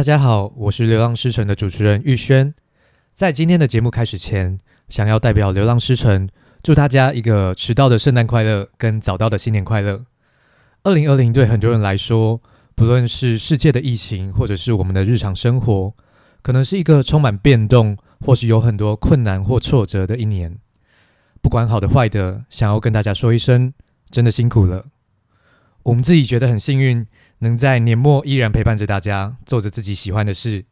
大家好，我是流浪诗城的主持人玉轩。在今天的节目开始前，想要代表流浪诗城，祝大家一个迟到的圣诞快乐，跟早到的新年快乐。二零二零对很多人来说，不论是世界的疫情，或者是我们的日常生活，可能是一个充满变动，或是有很多困难或挫折的一年。不管好的坏的，想要跟大家说一声，真的辛苦了。我们自己觉得很幸运。能在年末依然陪伴着大家，做着自己喜欢的事。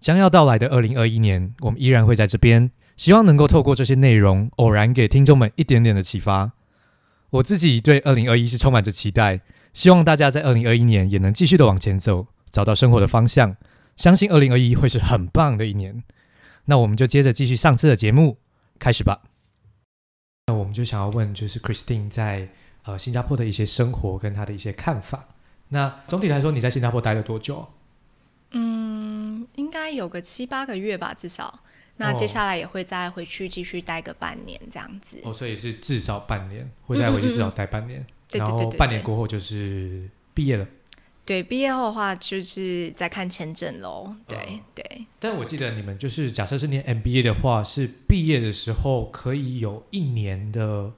将要到来的二零二一年，我们依然会在这边，希望能够透过这些内容，偶然给听众们一点点的启发。我自己对二零二一是充满着期待，希望大家在二零二一年也能继续的往前走，找到生活的方向。相信二零二一会是很棒的一年。那我们就接着继续上次的节目，开始吧。那我们就想要问，就是 Christine 在呃新加坡的一些生活跟她的一些看法。那总体来说，你在新加坡待了多久？嗯，应该有个七八个月吧，至少。那接下来也会再回去继续待个半年这样子。哦，所以是至少半年，会再回去至少待半年。嗯嗯嗯，然后半年过后就是毕业了。对，毕业后的话就是在看签证喽。对、哦、对。但我记得你们就是假设是念 MBA 的话，是毕业的时候可以有一年的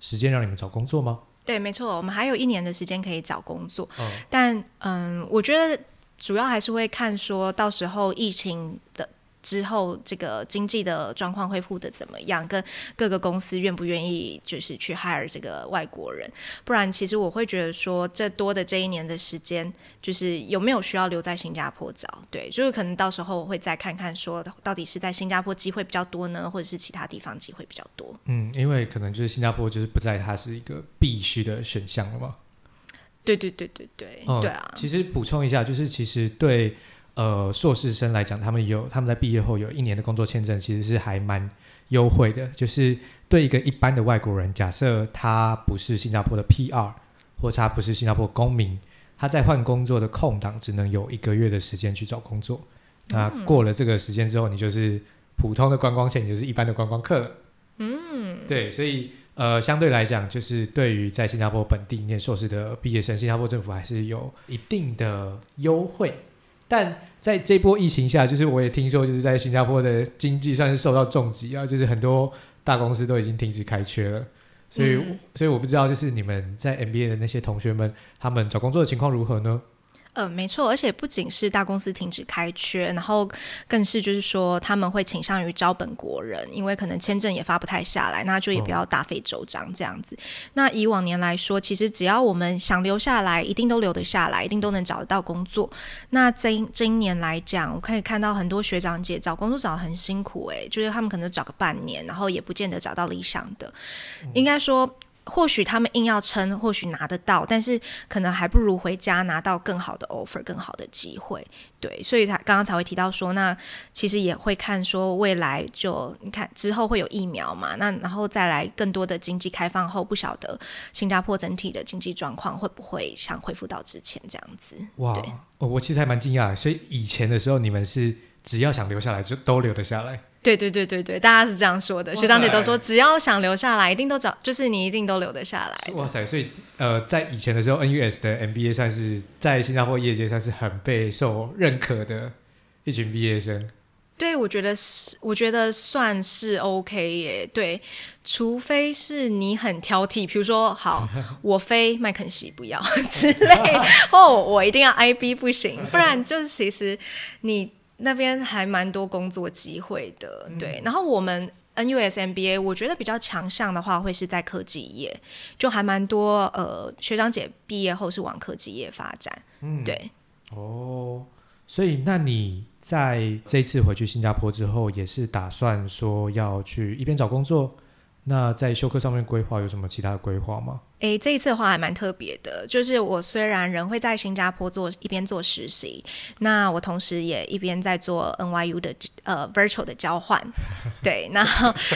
时间让你们找工作吗？对，没错，我们还有一年的时间可以找工作，哦、但嗯，我觉得主要还是会看说到时候疫情的。之后，这个经济的状况恢复的怎么样？跟各个公司愿不愿意就是去 hire 这个外国人？不然，其实我会觉得说，这多的这一年的时间，就是有没有需要留在新加坡找？对，就是可能到时候我会再看看，说到底是在新加坡机会比较多呢，或者是其他地方机会比较多？嗯，因为可能就是新加坡就是不在它是一个必须的选项了嘛。对对对对对，嗯、对啊。其实补充一下，就是其实对。呃，硕士生来讲，他们有他们在毕业后有一年的工作签证，其实是还蛮优惠的。就是对一个一般的外国人，假设他不是新加坡的 PR，或者他不是新加坡公民，他在换工作的空档只能有一个月的时间去找工作。那过了这个时间之后，你就是普通的观光线，你就是一般的观光客了。嗯，对，所以呃，相对来讲，就是对于在新加坡本地念硕士的毕业生，新加坡政府还是有一定的优惠。但在这波疫情下，就是我也听说，就是在新加坡的经济算是受到重击啊，就是很多大公司都已经停止开缺了，所以，嗯、所以我不知道，就是你们在 MBA 的那些同学们，他们找工作的情况如何呢？呃，没错，而且不仅是大公司停止开缺，然后更是就是说他们会倾向于招本国人，因为可能签证也发不太下来，那就也不要大费周章这样子。哦、那以往年来说，其实只要我们想留下来，一定都留得下来，一定都能找得到工作。那这今年来讲，我可以看到很多学长姐找工作找得很辛苦，诶，就是他们可能找个半年，然后也不见得找到理想的，嗯、应该说。或许他们硬要撑，或许拿得到，但是可能还不如回家拿到更好的 offer，更好的机会。对，所以才刚刚才会提到说，那其实也会看说未来就你看之后会有疫苗嘛，那然后再来更多的经济开放后，不晓得新加坡整体的经济状况会不会像恢复到之前这样子。哇，对我其实还蛮惊讶，所以以前的时候你们是只要想留下来就都留得下来。对对对对对，大家是这样说的。学长姐都说，只要想留下来，一定都找，就是你一定都留得下来。哇塞！所以呃，在以前的时候，NUS 的 MBA 算是在新加坡业界算是很备受认可的一群毕业生。对，我觉得是，我觉得算是 OK 耶。对，除非是你很挑剔，比如说，好，我非麦肯锡不要之类，哦，我一定要 IB 不行，不然就是其实你。那边还蛮多工作机会的，嗯、对。然后我们 NUS MBA，我觉得比较强项的话，会是在科技业，就还蛮多呃学长姐毕业后是往科技业发展，嗯，对。哦，所以那你在这次回去新加坡之后，也是打算说要去一边找工作？那在修课上面规划有什么其他的规划吗？诶，这一次的话还蛮特别的，就是我虽然人会在新加坡做一边做实习，那我同时也一边在做 NYU 的呃 virtual 的交换，对，那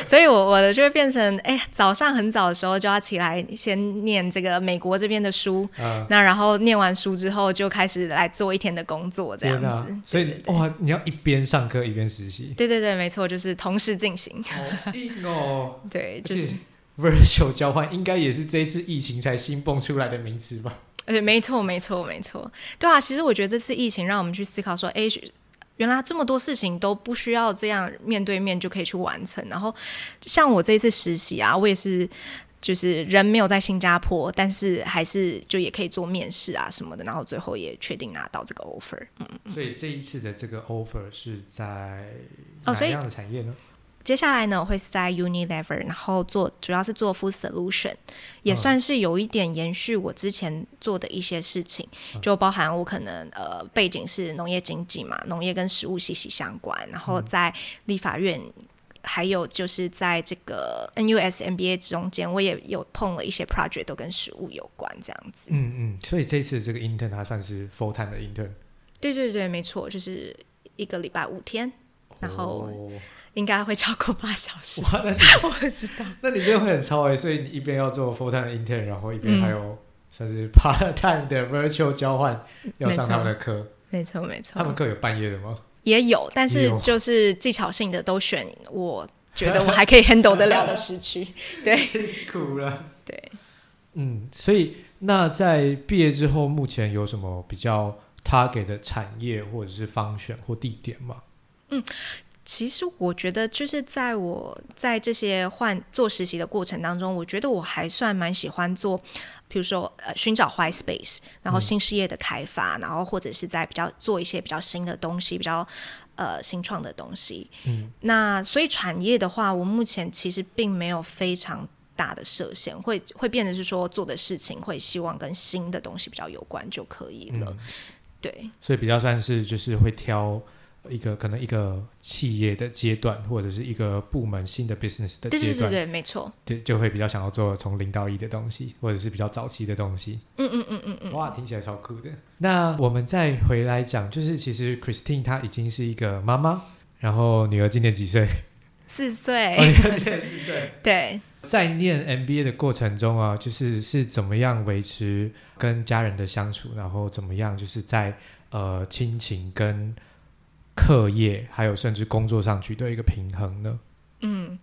所以我我的就会变成，哎，早上很早的时候就要起来先念这个美国这边的书，嗯、那然后念完书之后就开始来做一天的工作这样子，啊、所以哇，你要一边上课一边实习，对对对，没错，就是同时进行，好硬哦，对，就是。Virtual 交换应该也是这一次疫情才新蹦出来的名词吧？对，没错，没错，没错。对啊，其实我觉得这次疫情让我们去思考说，哎，原来这么多事情都不需要这样面对面就可以去完成。然后，像我这一次实习啊，我也是，就是人没有在新加坡，但是还是就也可以做面试啊什么的。然后最后也确定拿到这个 offer。嗯，所以这一次的这个 offer 是在哪样的产业呢？哦接下来呢，我会是在 Unilever，然后做主要是做 Food Solution，也算是有一点延续我之前做的一些事情，嗯、就包含我可能呃背景是农业经济嘛，农业跟食物息息相关，然后在立法院，嗯、还有就是在这个 NUS MBA 中间，我也有碰了一些 project 都跟食物有关这样子。嗯嗯，所以这次这个 intern 它算是 full time 的 intern。对对对，没错，就是一个礼拜五天，然后。哦应该会超过八小时。哇，那你 我知道。那你这样会很超哎，所以你一边要做 full time intern，然后一边还有算是 part time 的 virtual 交换，要上他们的课。没错没错。他们课有半夜的吗？也有，但是就是技巧性的都选我觉得我还可以 handle 得了的时区。对。苦了。对。嗯，所以那在毕业之后，目前有什么比较 target 的产业或者是方选或地点吗？嗯。其实我觉得，就是在我在这些换做实习的过程当中，我觉得我还算蛮喜欢做，比如说呃寻找 white space，然后新事业的开发，嗯、然后或者是在比较做一些比较新的东西，比较呃新创的东西。嗯，那所以产业的话，我目前其实并没有非常大的设限，会会变得是说做的事情会希望跟新的东西比较有关就可以了。嗯、对，所以比较算是就是会挑。一个可能一个企业的阶段，或者是一个部门新的 business 的阶段，对对对对，没错，对，就会比较想要做从零到一的东西，或者是比较早期的东西。嗯嗯嗯嗯嗯，哇，听起来超酷的。那我们再回来讲，就是其实 Christine 她已经是一个妈妈，然后女儿今年几岁？四岁。哦，女儿今年四岁。对，在念 MBA 的过程中啊，就是是怎么样维持跟家人的相处，然后怎么样就是在呃亲情跟课业还有甚至工作上取得一个平衡呢？嗯，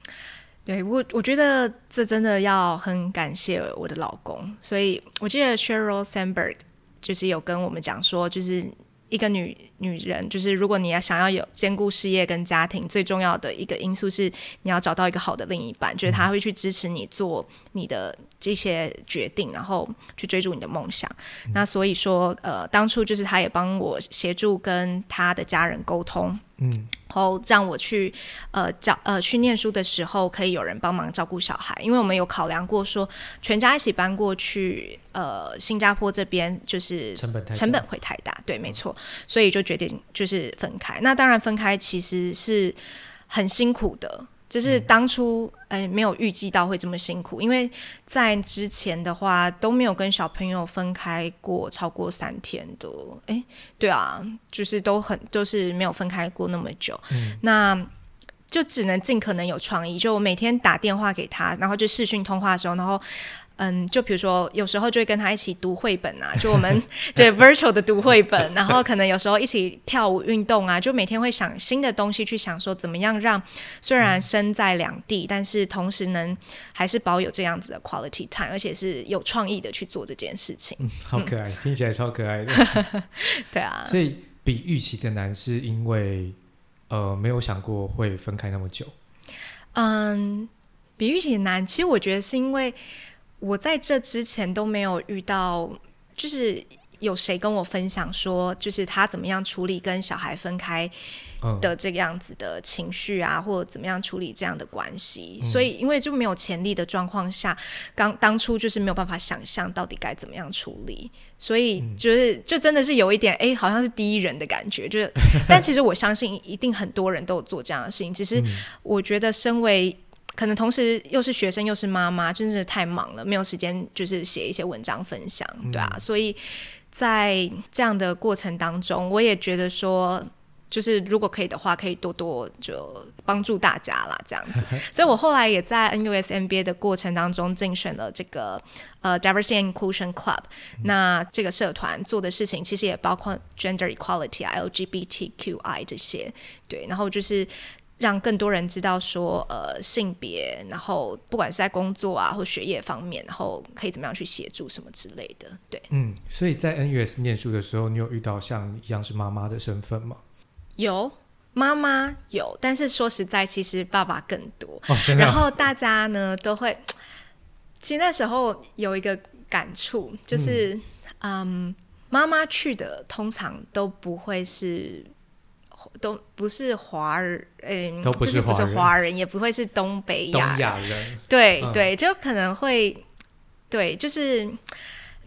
对，我我觉得这真的要很感谢我的老公。所以我记得 Sheryl Sandberg 就是有跟我们讲说，就是一个女女人，就是如果你要想要有兼顾事业跟家庭，最重要的一个因素是你要找到一个好的另一半，就是他会去支持你做你的这些决定，然后去追逐你的梦想。嗯、那所以说，呃，当初就是他也帮我协助跟他的家人沟通，嗯，然后让我去呃找呃去念书的时候可以有人帮忙照顾小孩，因为我们有考量过说全家一起搬过去，呃，新加坡这边就是成本成本会太大，对，没错，所以就决定就是分开。那当然分开其实是很辛苦的。就是当初哎，没有预计到会这么辛苦，因为在之前的话都没有跟小朋友分开过超过三天的，哎，对啊，就是都很都是没有分开过那么久，嗯、那就只能尽可能有创意，就我每天打电话给他，然后就视讯通话的时候，然后。嗯，就比如说，有时候就会跟他一起读绘本啊，就我们对 virtual 的读绘本，然后可能有时候一起跳舞运动啊，就每天会想新的东西，去想说怎么样让虽然身在两地，嗯、但是同时能还是保有这样子的 quality time，而且是有创意的去做这件事情。嗯，好可爱，嗯、听起来超可爱的。对啊，所以比预期的难，是因为呃没有想过会分开那么久。嗯，比预期的难，其实我觉得是因为。我在这之前都没有遇到，就是有谁跟我分享说，就是他怎么样处理跟小孩分开的这个样子的情绪啊，嗯、或者怎么样处理这样的关系。嗯、所以，因为就没有潜力的状况下，刚当初就是没有办法想象到底该怎么样处理。所以，就是就真的是有一点，哎，好像是第一人的感觉。就是，但其实我相信一定很多人都有做这样的事情。只是我觉得，身为可能同时又是学生又是妈妈，真的是太忙了，没有时间就是写一些文章分享，对啊。嗯、所以在这样的过程当中，我也觉得说，就是如果可以的话，可以多多就帮助大家啦，这样子。所以我后来也在 NUS MBA 的过程当中竞选了这个呃 Diversity and Inclusion Club，、嗯、那这个社团做的事情其实也包括 Gender Equality 啊、LGBTQI 这些，对，然后就是。让更多人知道说，呃，性别，然后不管是在工作啊或学业方面，然后可以怎么样去协助什么之类的。对，嗯，所以在 NUS 念书的时候，你有遇到像一样是妈妈的身份吗？有。妈妈有，但是说实在，其实爸爸更多。哦，然后大家呢都会，其实那时候有一个感触，就是嗯，妈妈去的通常都不会是，都不是华人，嗯，都不是就是不是华人，也不会是东北亚人。对、嗯、对，就可能会，对，就是。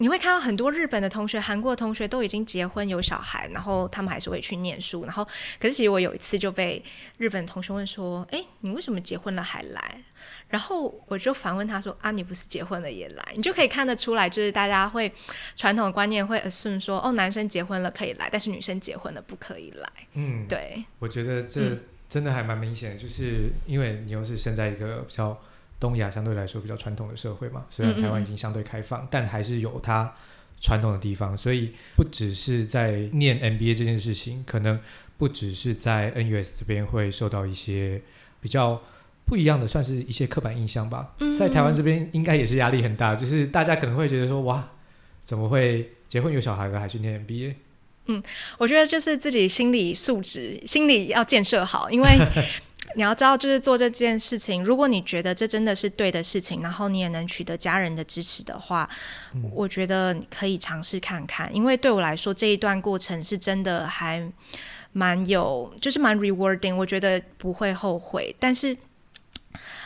你会看到很多日本的同学、韩国的同学都已经结婚有小孩，然后他们还是会去念书。然后，可是其实我有一次就被日本同学问说：“哎，你为什么结婚了还来？”然后我就反问他说：“啊，你不是结婚了也来？”你就可以看得出来，就是大家会传统的观念会 assume 说：“哦，男生结婚了可以来，但是女生结婚了不可以来。”嗯，对。我觉得这真的还蛮明显的，就是因为你又是生在一个比较。东亚相对来说比较传统的社会嘛，虽然台湾已经相对开放，嗯嗯，但还是有它传统的地方。所以不只是在念 MBA 这件事情，可能不只是在 NUS 这边会受到一些比较不一样的，算是一些刻板印象吧。嗯嗯，在台湾这边应该也是压力很大，就是大家可能会觉得说，哇，怎么会结婚有小孩了还去念 MBA？嗯，我觉得就是自己心理素质，心理要建设好，因为。你要知道，就是做这件事情，如果你觉得这真的是对的事情，然后你也能取得家人的支持的话，嗯、我觉得你可以尝试看看。因为对我来说，这一段过程是真的还蛮有，就是蛮 rewarding，我觉得不会后悔。但是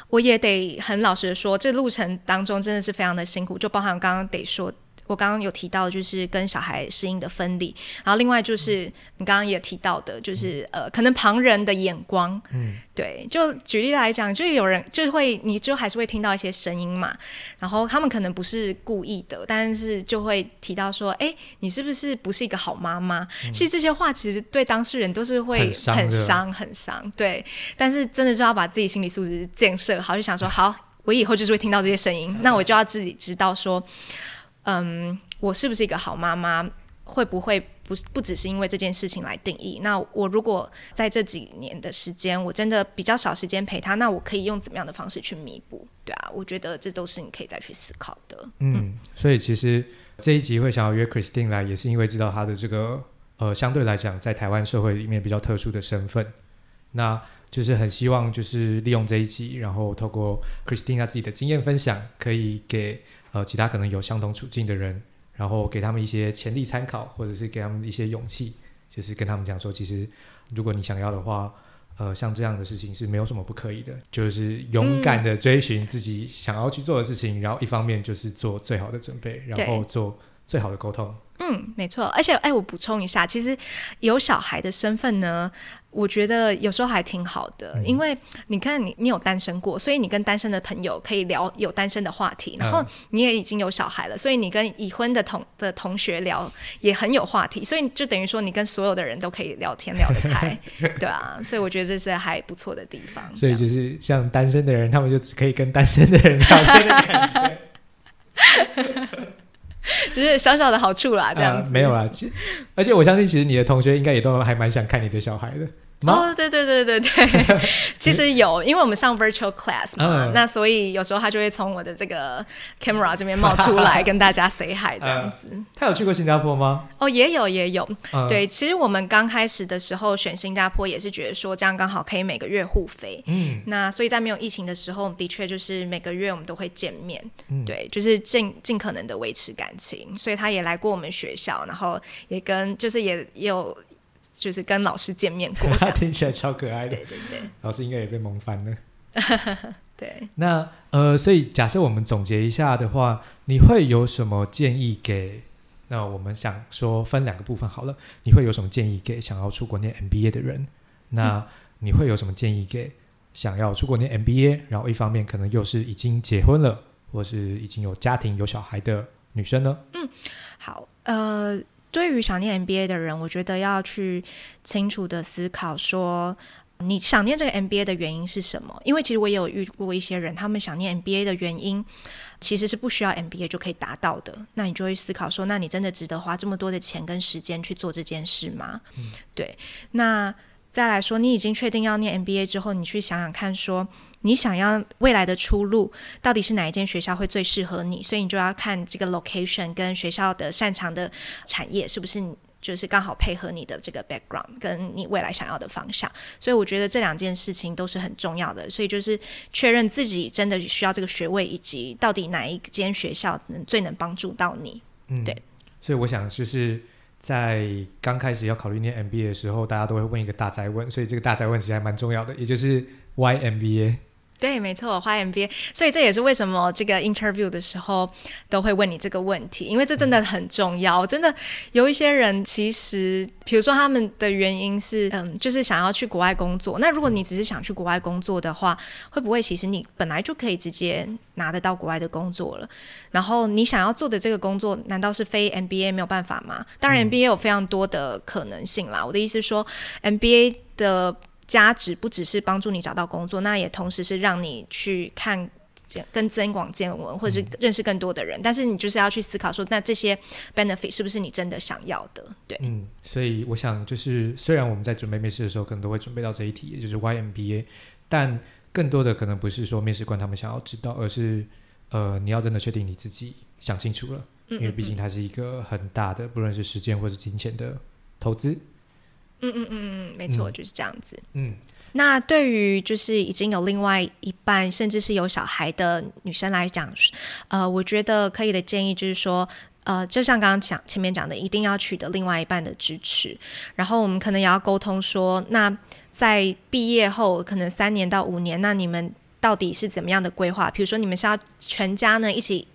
我也得很老实的说，这路程当中真的是非常的辛苦，就包含刚刚得说。我刚刚有提到，就是跟小孩适应的分离，然后另外就是你刚刚也提到的，就是呃，可能旁人的眼光，嗯，对，就举例来讲，就有人就会，你就还是会听到一些声音嘛，然后他们可能不是故意的，但是就会提到说，哎，你是不是不是一个好妈妈？嗯，其实这些话其实对当事人都是会很伤，很伤，对。但是真的就要把自己心理素质建设好，就想说，好，我以后就是会听到这些声音，那我就要自己知道说。嗯，我是不是一个好妈妈？会不会不不只是因为这件事情来定义？那我如果在这几年的时间，我真的比较少时间陪他，那我可以用怎么样的方式去弥补？对啊，我觉得这都是你可以再去思考的。嗯，嗯，所以其实这一集会想要约 Christine 来，也是因为知道她的这个呃，相对来讲在台湾社会里面比较特殊的身份，那就是很希望就是利用这一集，然后透过 Christine 她自己的经验分享，可以给。呃，其他可能有相同处境的人，然后给他们一些潜力参考，或者是给他们一些勇气，就是跟他们讲说，其实如果你想要的话，呃，像这样的事情是没有什么不可以的，就是勇敢的追寻自己想要去做的事情，然后一方面就是做最好的准备，然后做最好的沟通。嗯，没错。而且，哎，我补充一下，其实有小孩的身份呢。我觉得有时候还挺好的，嗯、因为你看你你有单身过，所以你跟单身的朋友可以聊有单身的话题，然后你也已经有小孩了，所以你跟已婚的同的同学聊也很有话题，所以就等于说你跟所有的人都可以聊天聊得开，对啊，所以我觉得这是还不错的地方。所以就是像单身的人，他们就只可以跟单身的人聊天的感觉，只是小小的好处啦，这样子、没有啦。而且我相信，其实你的同学应该也都还蛮想看你的小孩的。哦，对对对对对，其实有，因为我们上 virtual class 嘛，嗯、那所以有时候他就会从我的这个 camera 这边冒出来跟大家 say hi 这样子。嗯、他有去过新加坡吗？哦，也有也有。嗯、对，其实我们刚开始的时候选新加坡也是觉得说这样刚好可以每个月互飞。嗯。那所以在没有疫情的时候，的确就是每个月我们都会见面。嗯。对，就是尽尽可能的维持感情，所以他也来过我们学校，然后也跟就是也也有。就是跟老师见面过，他听起来超可爱的。对对对，老师应该也被萌翻了。对，那呃，所以假设我们总结一下的话，你会有什么建议给？那我们想说分两个部分好了，你会有什么建议给想要出国念 MBA 的人？那你会有什么建议给想要出国念 MBA，然后一方面可能又是已经结婚了，或是已经有家庭有小孩的女生呢？嗯，好，呃。对于想念 MBA 的人，我觉得要去清楚的思考说，你想念这个 MBA 的原因是什么？因为其实我也有遇过一些人，他们想念 MBA 的原因其实是不需要 MBA 就可以达到的。那你就会思考说，那你真的值得花这么多的钱跟时间去做这件事吗？嗯、对。那再来说，你已经确定要念 MBA 之后，你去想想看，说你想要未来的出路到底是哪一间学校会最适合你，所以你就要看这个 location 跟学校的擅长的产业是不是你。就是刚好配合你的这个 background，跟你未来想要的方向，所以我觉得这两件事情都是很重要的。所以就是确认自己真的需要这个学位，以及到底哪一间学校能最能帮助到你。嗯，对。所以我想就是在刚开始要考虑念 MBA 的时候，大家都会问一个大哉问，所以这个大哉问其实还蛮重要的，也就是 Why MBA？对，没错，花 MBA，所以这也是为什么这个 interview 的时候都会问你这个问题，因为这真的很重要。真的有一些人其实，比如说他们的原因是，嗯，就是想要去国外工作。那如果你只是想去国外工作的话，会不会其实你本来就可以直接拿得到国外的工作了？然后你想要做的这个工作，难道是非 MBA 没有办法吗？当然，MBA 有非常多的可能性啦。我的意思是说，MBA 的。价值不只是帮助你找到工作，那也同时是让你去看、跟增广见闻，或者是认识更多的人。嗯、但是你就是要去思考说，那这些 benefit 是不是你真的想要的？对，嗯，所以我想就是，虽然我们在准备面试的时候，可能都会准备到这一题，也就是 Why MBA，但更多的可能不是说面试官他们想要知道，而是呃，你要真的确定你自己想清楚了，嗯嗯嗯，因为毕竟它是一个很大的，不论是时间或是金钱的投资。嗯嗯嗯嗯，没错，嗯、就是这样子。嗯，那对于就是已经有另外一半，甚至是有小孩的女生来讲，呃，我觉得可以的建议就是说，呃，就像刚刚讲前面讲的，一定要取得另外一半的支持。然后我们可能也要沟通说，那在毕业后可能三年到五年，那你们到底是怎么样的规划？比如说，你们是要全家呢一起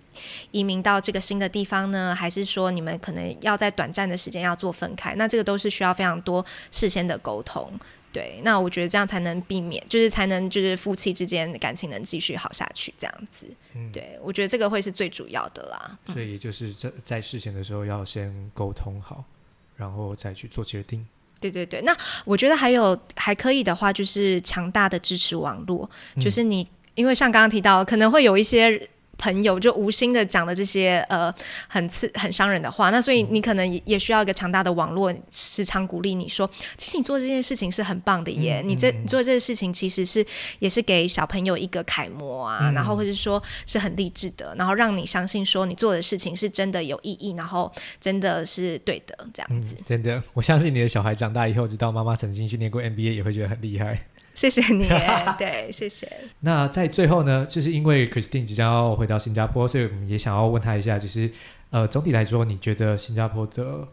移民到这个新的地方呢，还是说你们可能要在短暂的时间要做分开？那这个都是需要非常多事先的沟通。对，那我觉得这样才能避免，就是才能就是夫妻之间的感情能继续好下去，这样子。嗯，对，我觉得这个会是最主要的啦。所以就是在在事前的时候要先沟通好，然后再去做决定。对对对，那我觉得还有还可以的话，就是强大的支持网络，就是你、嗯、因为像刚刚提到，可能会有一些。朋友就无心的讲的这些呃很刺很伤人的话，那所以你可能也需要一个强大的网络，时常鼓励你说，其实你做这件事情是很棒的耶，嗯、你这你做这个事情其实是也是给小朋友一个楷模啊，嗯、然后或是说是很励志的，然后让你相信说你做的事情是真的有意义，然后真的是对的这样子。嗯、真的，我相信你的小孩长大以后知道妈妈曾经去念过 MBA，也会觉得很厉害。谢谢你，对，谢谢。那在最后呢，就是因为 Christine 即将要回到新加坡，所以我们也想要问他一下，就是呃，总体来说，你觉得新加坡的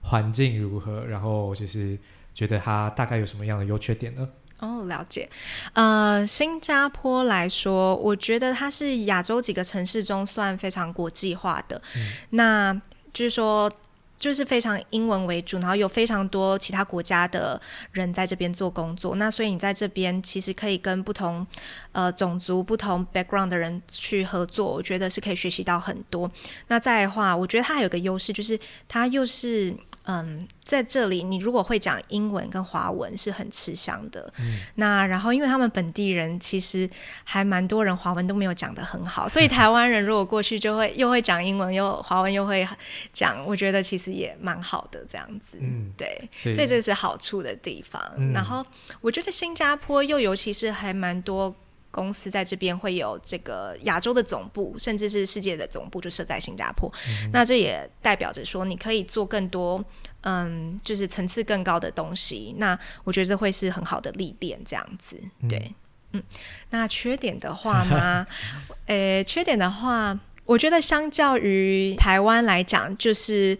环境如何？然后就是觉得它大概有什么样的优缺点呢？哦，了解。呃，新加坡来说，我觉得它是亚洲几个城市中算非常国际化的。嗯、那就是说。就是非常英文为主，然后有非常多其他国家的人在这边做工作，那所以你在这边其实可以跟不同呃种族、不同 background 的人去合作，我觉得是可以学习到很多。那再的话，我觉得它还有个优势，就是它又是。嗯，在这里，你如果会讲英文跟华文是很吃香的。嗯、那然后，因为他们本地人其实还蛮多人华文都没有讲得很好，所以 台湾人如果过去就会又会讲英文，又华文又会讲，我觉得其实也蛮好的这样子。嗯，对，所以这是好处的地方。嗯、然后，我觉得新加坡又尤其是还蛮多。公司在这边会有这个亚洲的总部，甚至是世界的总部，就设在新加坡。嗯、那这也代表着说，你可以做更多，嗯，就是层次更高的东西。那我觉得这会是很好的历练，这样子。对，嗯，嗯。那缺点的话呢？呃，缺点的话，我觉得相较于台湾来讲，就是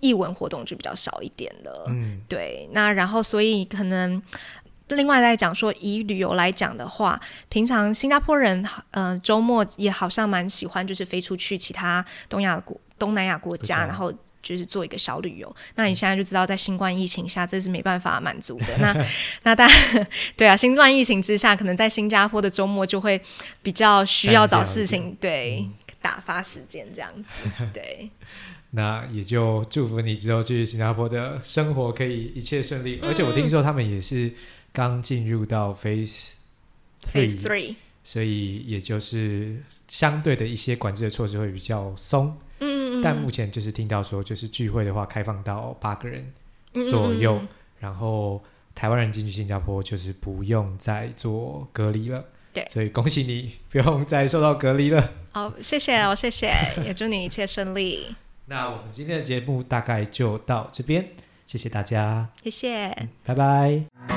译文活动就比较少一点了。嗯，对。那然后，所以可能。另外来讲说，以旅游来讲的话，平常新加坡人，呃，周末也好像蛮喜欢，就是飞出去其他东亚国、东南亚国家，然后就是做一个小旅游。那你现在就知道，在新冠疫情下，这是没办法满足的。那那大家对啊，新冠疫情之下，可能在新加坡的周末就会比较需要找事情，对，嗯、打发时间这样子。对，那也就祝福你之后去新加坡的生活可以一切顺利。嗯、而且我听说他们也是。刚进入到 Phase Phase Three，所以也就是相对的一些管制的措施会比较松。嗯，但目前就是听到说，就是聚会的话开放到八个人左右，然后台湾人进去新加坡就是不用再做隔离了。对，所以恭喜你不用再受到隔离了。好，谢谢哦，谢谢，也祝你一切顺利。那我们今天的节目大概就到这边，谢谢大家，谢谢，拜拜。